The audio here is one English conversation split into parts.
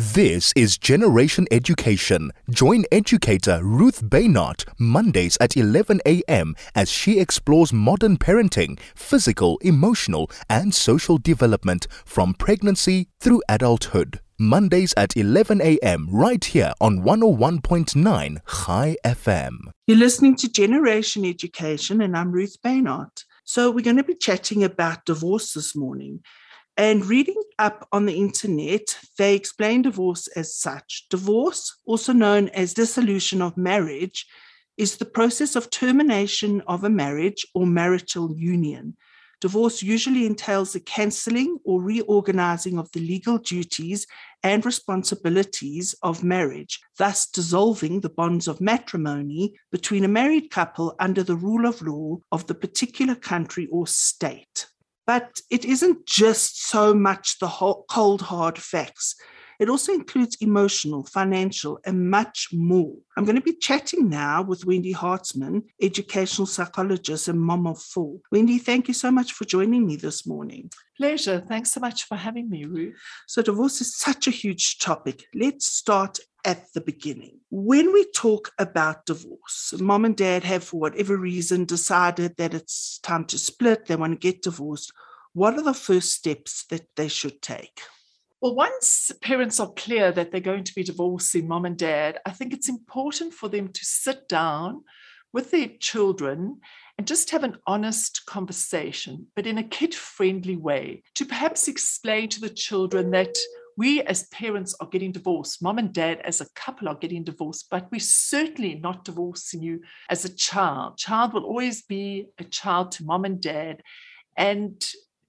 This is Generation Education. Join educator Ruth Baynard Mondays at 11 a.m. as she explores modern parenting, physical, emotional, and social development from pregnancy through adulthood. Mondays at 11 a.m. right here on 101.9 Chai FM. You're listening to Generation Education, and I'm Ruth Baynard. So, we're going to be chatting about divorce this morning. And reading up on the internet, they explain divorce as such. Divorce, also known as dissolution of marriage, is the process of termination of a marriage or marital union. Divorce usually entails the cancelling or reorganizing of the legal duties and responsibilities of marriage, thus dissolving the bonds of matrimony between a married couple under the rule of law of the particular country or state. But it isn't just so much the whole cold, hard facts. It also includes emotional, financial, and much more. I'm going to be chatting now with Wendy Hartman, educational psychologist and mom of four. Wendy, thank you so much for joining me this morning. Pleasure. Thanks so much for having me, Ruth. So, divorce is such a huge topic. Let's start at the beginning. When we talk about divorce, mom and dad have, for whatever reason, decided that it's time to split, they want to get divorced. What are the first steps that they should take? Well, once parents are clear that they're going to be divorcing mom and dad, I think it's important for them to sit down with their children and just have an honest conversation, but in a kid friendly way, to perhaps explain to the children that we as parents are getting divorced. Mom and dad as a couple are getting divorced, but we're certainly not divorcing you as a child. Child will always be a child to mom and dad. And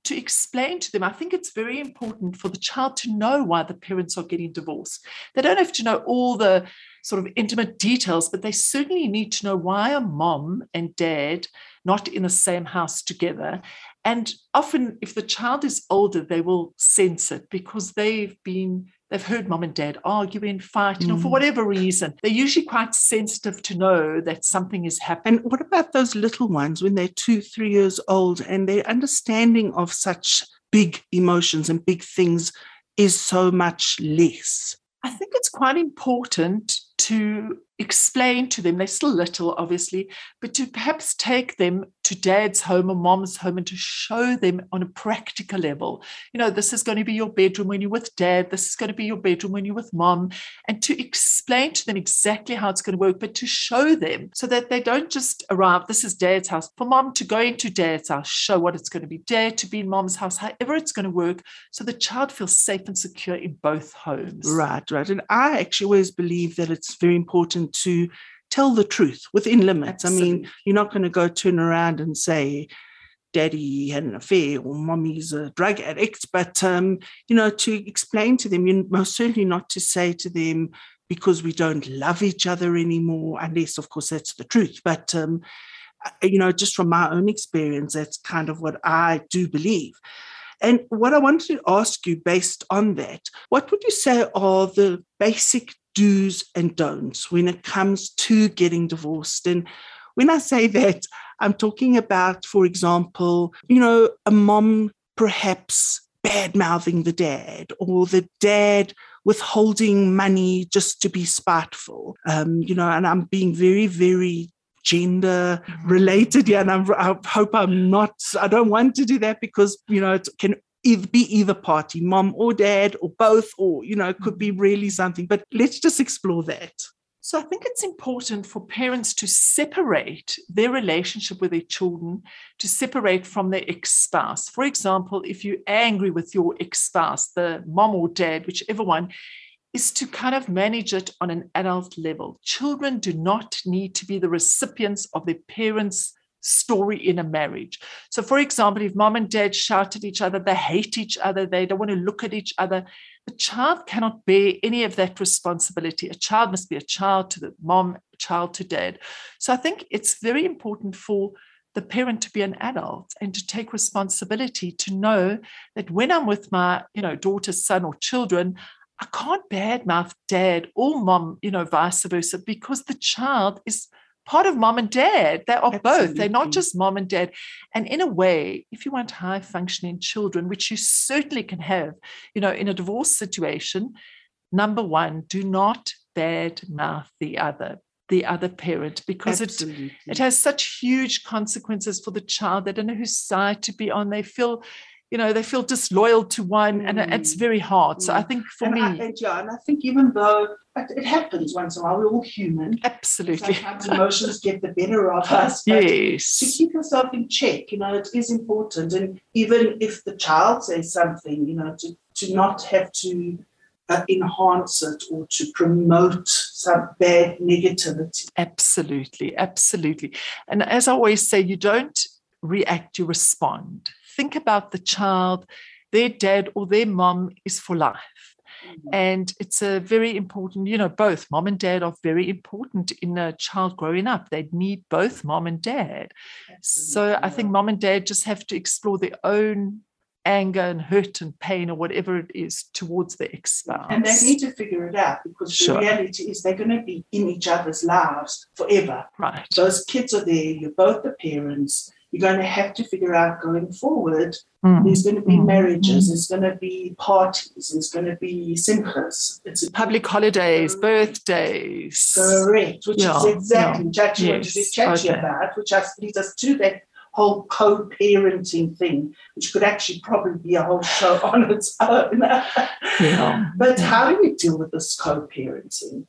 to explain to them, I think it's very important for the child to know why the parents are getting divorced. They don't have to know all the sort of intimate details, but they certainly need to know why a mom and dad not in the same house together. And often, if the child is older, they will sense it because they've been they've heard mom and dad arguing, fighting, mm. or for mm. whatever reason. They're usually quite sensitive to know that something is happening. And what about those little ones when they're two, three years old and their understanding of such big emotions and big things is so much less? I think it's quite important to explain to them, they're still little, obviously, but to perhaps take them to dad's home or mom's home and to show them on a practical level. You know, this is going to be your bedroom when you're with dad, this is going to be your bedroom when you're with mom, and to explain to them exactly how it's going to work, but to show them so that they don't just arrive, this is dad's house. For mom to go into dad's house, show what it's going to be, dad to be in mom's house, however it's going to work, so the child feels safe and secure in both homes. Right, right. And I actually always believe that it's very important to tell the truth within limits. Absolutely. I mean, you're not going to go turn around and say, daddy had an affair or mommy's a drug addict, but, um, you know, to explain to them, you most certainly not to say to them, because we don't love each other anymore, unless, of course, that's the truth. But, um, you know, just from my own experience, that's kind of what I do believe. And what I wanted to ask you based on that, what would you say are the basic do's and don'ts when it comes to getting divorced. And when I say that, I'm talking about, for example, you know, a mom perhaps bad mouthing the dad or the dad withholding money just to be spiteful. Um, you know, and I'm being very, very gender mm-hmm. related yeah and I'm, i hope i'm not i don't want to do that because you know it can either be either party, mom or dad or both, or you know, it could be mm-hmm. really something. But let's just explore that. So I think it's important for parents to separate their relationship with their children, to separate from their ex-spouse. For example, if you're angry with your ex-spouse, the mom or dad, whichever one, is to kind of manage it on an adult level. Children do not need to be the recipients of their parents' story in a marriage. So, for example, if mom and dad shout at each other, they hate each other, they don't want to look at each other, the child cannot bear any of that responsibility. A child must be a child to the mom, a child to dad. So, I think it's very important for the parent to be an adult and to take responsibility to know that when I'm with my, you know, daughter, son, or children, I can't badmouth dad or mom, you know, vice versa, because the child is part of mom and dad. They are Absolutely. both. They're not just mom and dad. And in a way, if you want high functioning children, which you certainly can have, you know, in a divorce situation, number one, do not bad mouth the other the other parent because it it has such huge consequences for the child. They don't know whose side to be on. They feel you know they feel disloyal to one mm. and it's very hard. So i mm. think for and me I, and yeah and i think even though it happens once in a while we're all human. Absolutely. sometimes emotions get the better of us yes. to keep yourself in check you know it is important. And even if the child says something you know to to not have to uh, enhance it or to promote some bad negativity. Absolutely. Absolutely. And as i always say you don't react you respond think about the child, their dad or their mom is for life. Mm-hmm. And it's a very important, you know, both mom and dad are very important in a child growing up. They need both mom and dad. Absolutely. So I think mom and dad just have to explore their own anger and hurt and pain or whatever it is towards their ex-spouse. And they need to figure it out because sure. the reality is they're going to be in each other's lives forever. Right. Those kids are there, you're both the parents you're going to have to figure out going forward. Mm. There's going to be mm. marriages, there's going to be parties, there's going to be simchas. It's public holidays, birthdays. Correct, which yeah, is exactly yeah. Judge yes. wanted to chat okay. about, which leads us to that whole co-parenting thing, which could actually probably be a whole show on its own. yeah. But how do we deal with this co-parenting?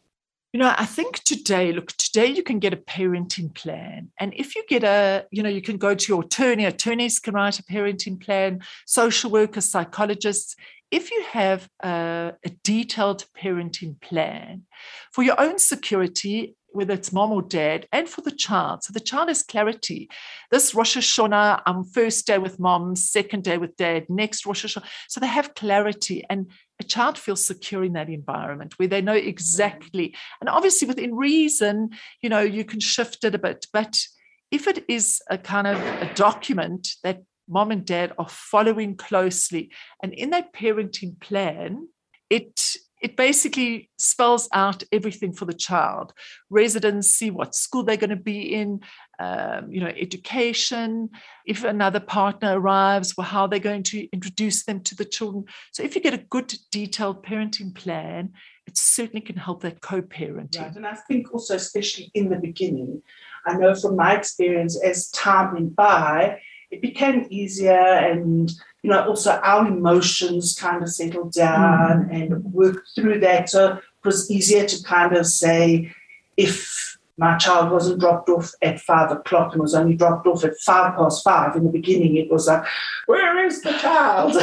You know, I think today, look, today you can get a parenting plan. And if you get a, you know, you can go to your attorney, attorneys can write a parenting plan, social workers, psychologists. If you have a, a detailed parenting plan for your own security, whether it's mom or dad, and for the child. So the child has clarity. This Rosh Hashanah, I'm first day with mom, second day with dad, next Rosh Hashanah. So they have clarity, and a child feels secure in that environment where they know mm-hmm. exactly. And obviously, within reason, you know, you can shift it a bit. But if it is a kind of a document that mom and dad are following closely, and in that parenting plan, it it basically spells out everything for the child residency what school they're going to be in um, you know education if another partner arrives well, how they're going to introduce them to the children so if you get a good detailed parenting plan it certainly can help that co-parenting right. and i think also especially in the beginning i know from my experience as time went by it became easier and you know also our emotions kind of settled down mm. and worked through that so it was easier to kind of say if my child wasn't dropped off at five o'clock and was only dropped off at five past five. In the beginning, it was like, where is the child?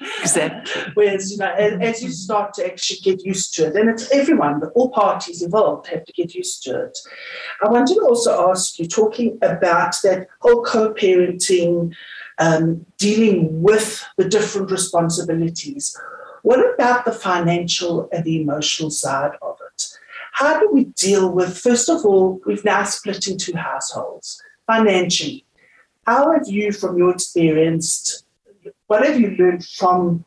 exactly. Whereas, you know, as, you start to actually get used to it, and it's everyone, all parties involved have to get used to it. I wanted to also ask you, talking about that whole co parenting, um, dealing with the different responsibilities. What about the financial and the emotional side of how do we deal with, first of all, we've now split into households financially. How have you, from your experience, what have you learned from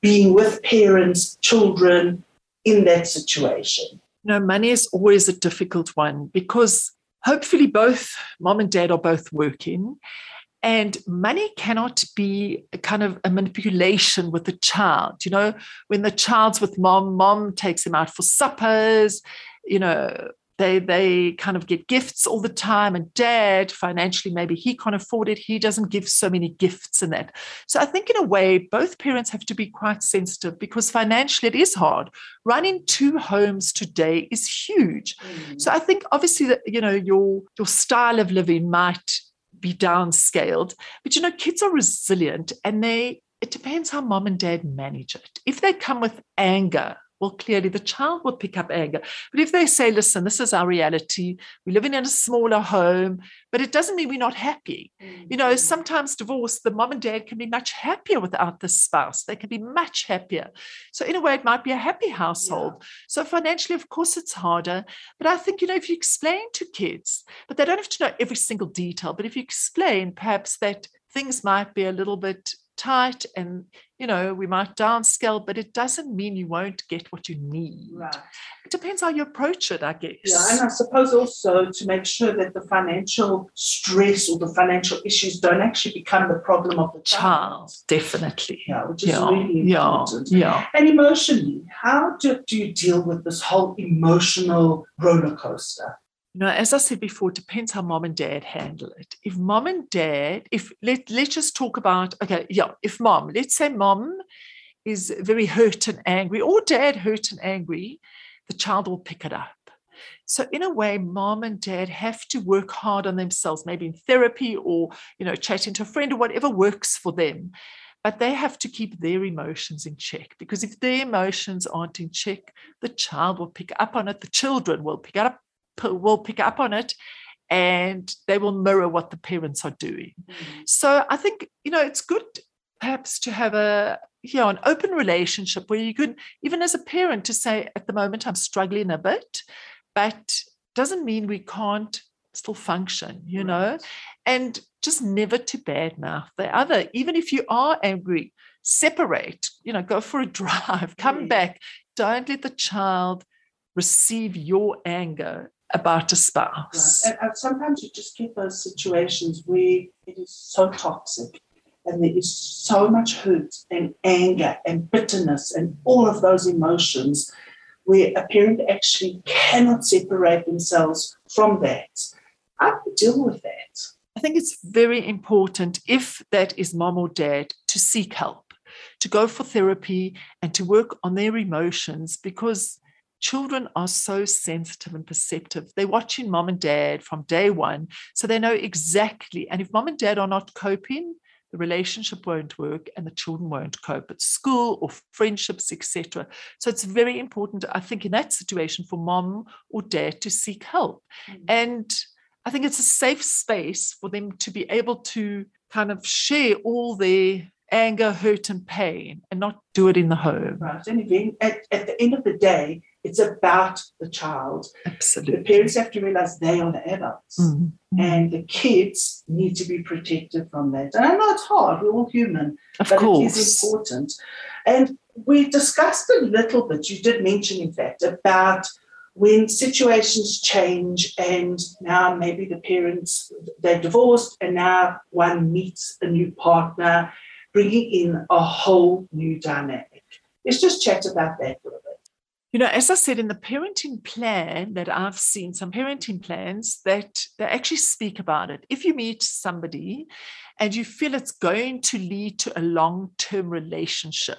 being with parents, children in that situation? You know, money is always a difficult one because hopefully both mom and dad are both working and money cannot be a kind of a manipulation with the child. You know, when the child's with mom, mom takes him out for suppers, you know, they they kind of get gifts all the time. And dad financially maybe he can't afford it. He doesn't give so many gifts and that. So i think in a way both parents have to be quite sensitive because financially it is hard. Running two homes today is huge. Mm. so i think obviously that you know your your style of living might be downscaled. But you know, kids are resilient and they, it depends how mom and dad manage it. If they come with anger, well, clearly the child will pick up anger. But if they say, listen, this is our reality, we're living in a smaller home, but it doesn't mean we're not happy. Mm-hmm. You know, mm-hmm. sometimes divorce, the mom and dad can be much happier without the spouse. They can be much happier. So, in a way, it might be a happy household. Yeah. So, financially, of course, it's harder. But I think, you know, if you explain to kids, but they don't have to know every single detail, but if you explain perhaps that things might be a little bit tight and you know we might downscale but it doesn't mean you won't get what you need Right. it depends how you approach it i guess Yeah, and I suppose also to make sure that the financial stress or the financial issues don't actually become the problem of the child. child definitely Yeah, which is yeah really yeah important. yeah And emotionally, how do, do you deal with this whole emotional roller coaster? You know as i said before it depends how mom and dad handle it. If mom and dad if let, let's just talk about okay yeah if mom let's say mom is very hurt and angry or dad hurt and angry the child will pick it up. So in a way mom and dad have to work hard on themselves maybe in therapy or you know chatting to a friend or whatever works for them. But they have to keep their emotions in check because if their emotions aren't in check the child will pick up on it the children will pick up will pick up on it and they will mirror what the parents are doing. Mm-hmm. So i think you know it's good perhaps to have a you know an open relationship where you can even as a parent to say at the moment i'm struggling a bit but doesn't mean we can't still function you know? And just never to badmouth the other. Even if you are angry separate you know go for a drive come back. Don't let the child receive your anger about a spouse And, and sometimes you just get those situations where it is so toxic and there is so much hurt and anger and bitterness and all of those emotions where a parent actually cannot separate themselves from that. How do you deal with that? I think it's very important if that is mom or dad to seek help, to go for therapy and to work on their emotions because children are so sensitive and perceptive. They're watching mom and dad from day one, so they know exactly. And if mom and dad are not coping, the relationship won't work and the children won't cope at school or friendships, etc. So it's very important, I think, in that situation for mom or dad to seek help. Hmm. And I think it's a safe space for them to be able to kind of share all their anger, hurt, and pain and not do it in the home. Right. And even at, at the end of the day, it's about the child. Absolutely. The parents have to realize they are the adults. Mm. and the kids need to be protected from that. And I know it's hard, we're all human, Of but it is important. And we discussed a little bit, you did mention, in fact, about when situations change and now maybe the parents, they're divorced and now one meets a new partner, bringing in a whole new dynamic. Let's just chat about that a little bit. You know, as I said in the parenting plan that I've seen, some parenting plans that they actually speak about it. If you meet somebody and you feel it's going to lead to a long term relationship,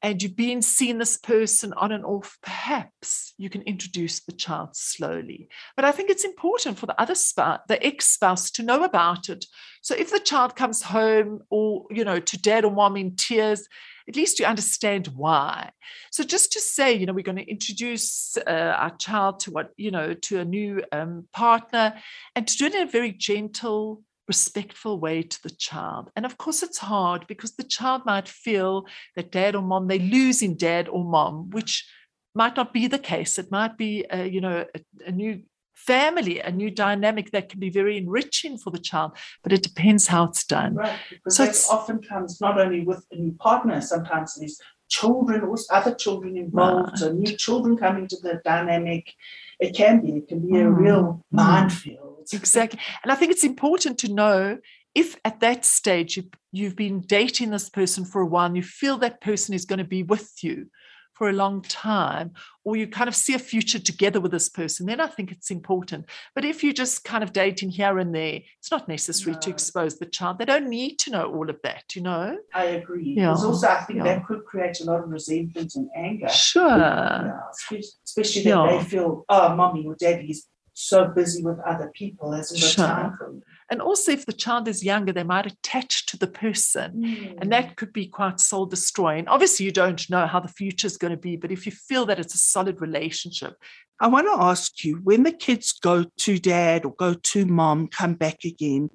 and you've been seeing this person on and off, perhaps you can introduce the child slowly. But I think it's important for the other spouse, the ex-spouse, to know about it. So if the child comes home or, you know, to dad or mom in tears, at least you understand why. So just to say, you know, we're going to introduce uh, our child to what, you know, to a new um, partner and to do it in a very gentle, respectful way to the child. And of course, it's hard because the child might feel that dad or mom, they're losing dad or mom, which might not be the case. It might be, a, you know, a, a new family, a new dynamic that can be very enriching for the child, but it depends how it's done. Right, because So it's- often comes not only with a new partner, sometimes there's children or other children involved, so new children coming into the dynamic. It can be, it can be a Mm, real mm. minefield. Exactly. And I think it's important to know if at that stage you, you've been dating this person for a while and you feel that person is going to be with you for a long time, or you kind of see a future together with this person, then I think it's important. But if you're just kind of dating here and there, it's not necessary to expose the child. They don't need to know all of that, you know? I agree. Yeah, There's also, I think yeah. that could create a lot of resentment and anger. Sure. Yeah, espe- especially that Yeah. they feel, oh, mommy or daddy is so busy with other people, hasn't got Sure. time for me. And also, if the child is younger, they might attach to the person. And that hmm. could be quite soul destroying. Obviously, you don't know how the future is going to be, but if you feel that it's a solid relationship, I want to ask you when the kids go to dad or go to mom, come back again,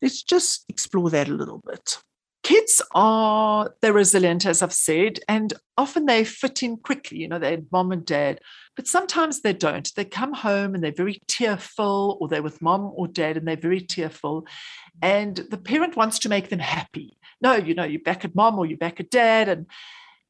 let's just explore that a little bit. Kids are they're resilient, as I've said, and often they fit in quickly. You know, they're mom and dad, but sometimes they don't. They come home and they're very tearful, or they're with mom or dad and they're very tearful, and the parent wants to make them happy. no, you know, you're back at mom or you're back at dad. And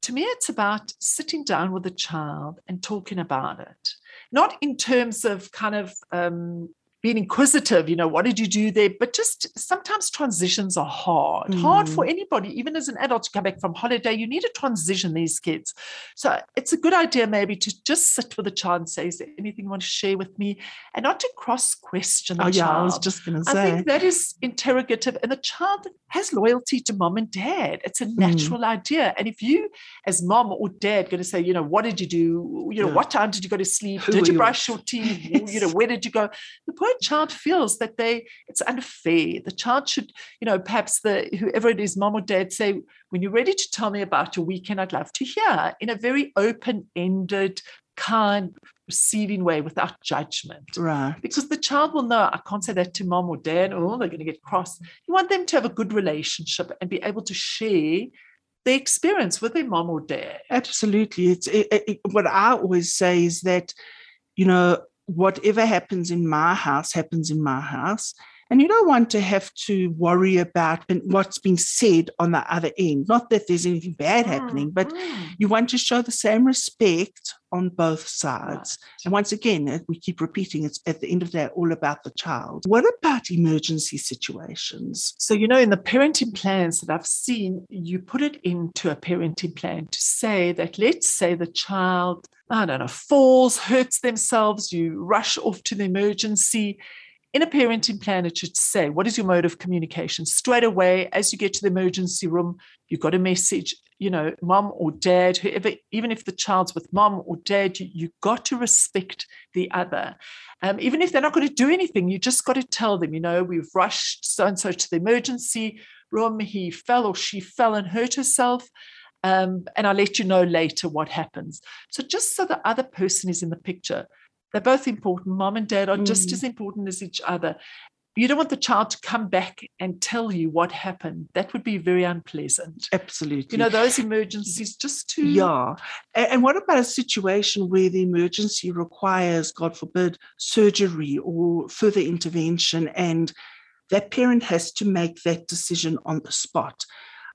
to me, it's about sitting down with the child and talking about it, not in terms of kind of um, being inquisitive, you know, what did you do there? But just sometimes transitions are hard, mm. hard for mm. anybody, even as an adult to come back from holiday. You need to transition these kids. So it's a good idea maybe to just sit with the child and say, Is there anything you want to share with me? And not to cross question the oh, child. Yeah, I was just going to say. I think that is interrogative. And the child has loyalty to mom and dad. It's a mm. natural mm. idea. And if you, as mom or dad, going to say, you know, what did you do? You know, yeah. what time did you go to sleep? Who did you brush your teeth? yes. You know, where did you go? The poor child feels that they it's unfair. The child should, you know, perhaps the whoever it is, mom or dad, say, when you're ready to tell me about your weekend, I'd love to hear in a very open-ended, kind, receiving way without judgment. Right. Because the child will know I can't say that to mom or dad, or they're going to get cross. You want them to have a good relationship and be able to share the experience with their mom or dad. Absolutely. It's it, it, what I always say is that, you know, whatever happens in my house happens in my house. And you don't want to have to worry about what's being said on the other end. Not that there's anything bad ah, happening, but mm. you want to show the same respect on both sides. Right. And once again, uh, we keep repeating, it's at the end of the day all about the child. What about emergency situations? So, you know, in the parenting mm. plans that I've seen, you put it into a parenting plan to say that, let's say the child I don't know, falls, hurts themselves, you rush off to the emergency. In a parenting plan, it should say, What is your mode of communication? Straight away, as you get to the emergency room, you've got a message, you know, mom or dad, whoever, even if the child's with mom or dad, you, you've got to respect the other. Um, even if they're not going to do anything, you just got to tell them, you know, we've rushed so and so to the emergency room, he fell or she fell and hurt herself. Um, and I'll let you know later what happens. So just so the other person is in the picture, they're both important. Mom and dad are mm. just as important as each other. You don't want the child to come back and tell you what happened. That would be very unpleasant. Absolutely. You know, those emergencies just to. Yeah. And what about a situation where the emergency requires, God forbid, surgery or further intervention, and that parent has to make that decision on the spot?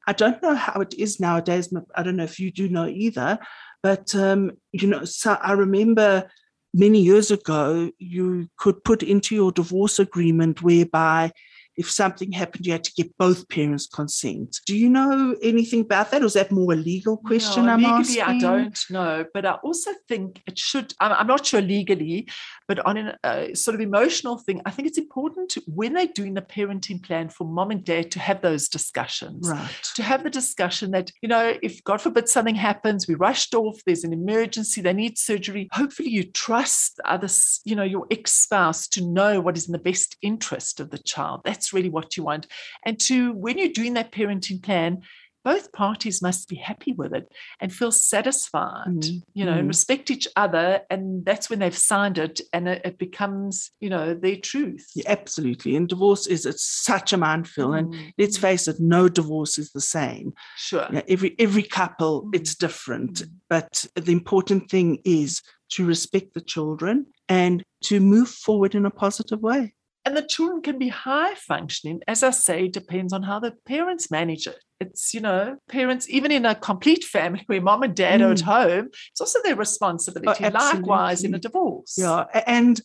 I don't know how it is nowadays. I don't know if you do know either, but um, you know, so I remember many years ago you could put into your divorce agreement whereby if something happened, you had to get both parents' consent. Do you know anything about that, or is that more a legal question? No, I'm legally, asking? I don't know, but I also think it should. I'm, not sure legally, but on a uh, sort of emotional thing, I think it's important to, when they're doing the parenting plan for mom and dad to have those discussions. Right. To have the discussion that you know, if God forbid something happens, we rushed off. There's an emergency. They need surgery. Hopefully, you trust others. You know, your ex spouse to know what is in the best interest of the child. That's really what you want. And to, when you're doing that parenting plan, both parties must be happy with it and feel satisfied, mm. you know, mm. and respect each other. And that's when they've signed it and it, it becomes, you know, their truth. Yeah, absolutely. And divorce is it's such a minefield. Mm. And let's face it, no divorce is the same. Sure. You know, every every couple, it's different. But the important thing is to respect the children and to move forward in a positive way. And the children can be high functioning, as I say, depends on how the parents manage it. It's, you know, parents, even in a complete family where mom and dad mm. are at mm. home, it's also their responsibility. Oh, Likewise in a divorce. Yeah. And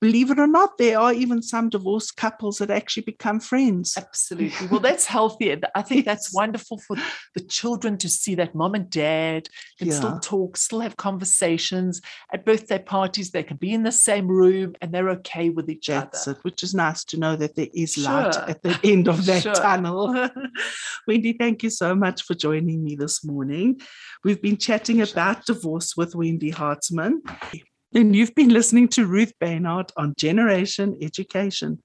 believe it or not, there are even some divorced couples that actually become friends. Absolutely. Well, that's healthier. I think yes. that's wonderful for the children to see that mom and dad can yeah. still talk, still have conversations. At birthday parties, they can be in the same room and they're okay with each that's other. It, which is nice to know that there is sure. light at the end of that sure. tunnel. Wendy, thank you so much for joining me this morning. We've been chatting about divorce with Wendy Hartman. And you've been listening to Ruth Baynard on Generation Education.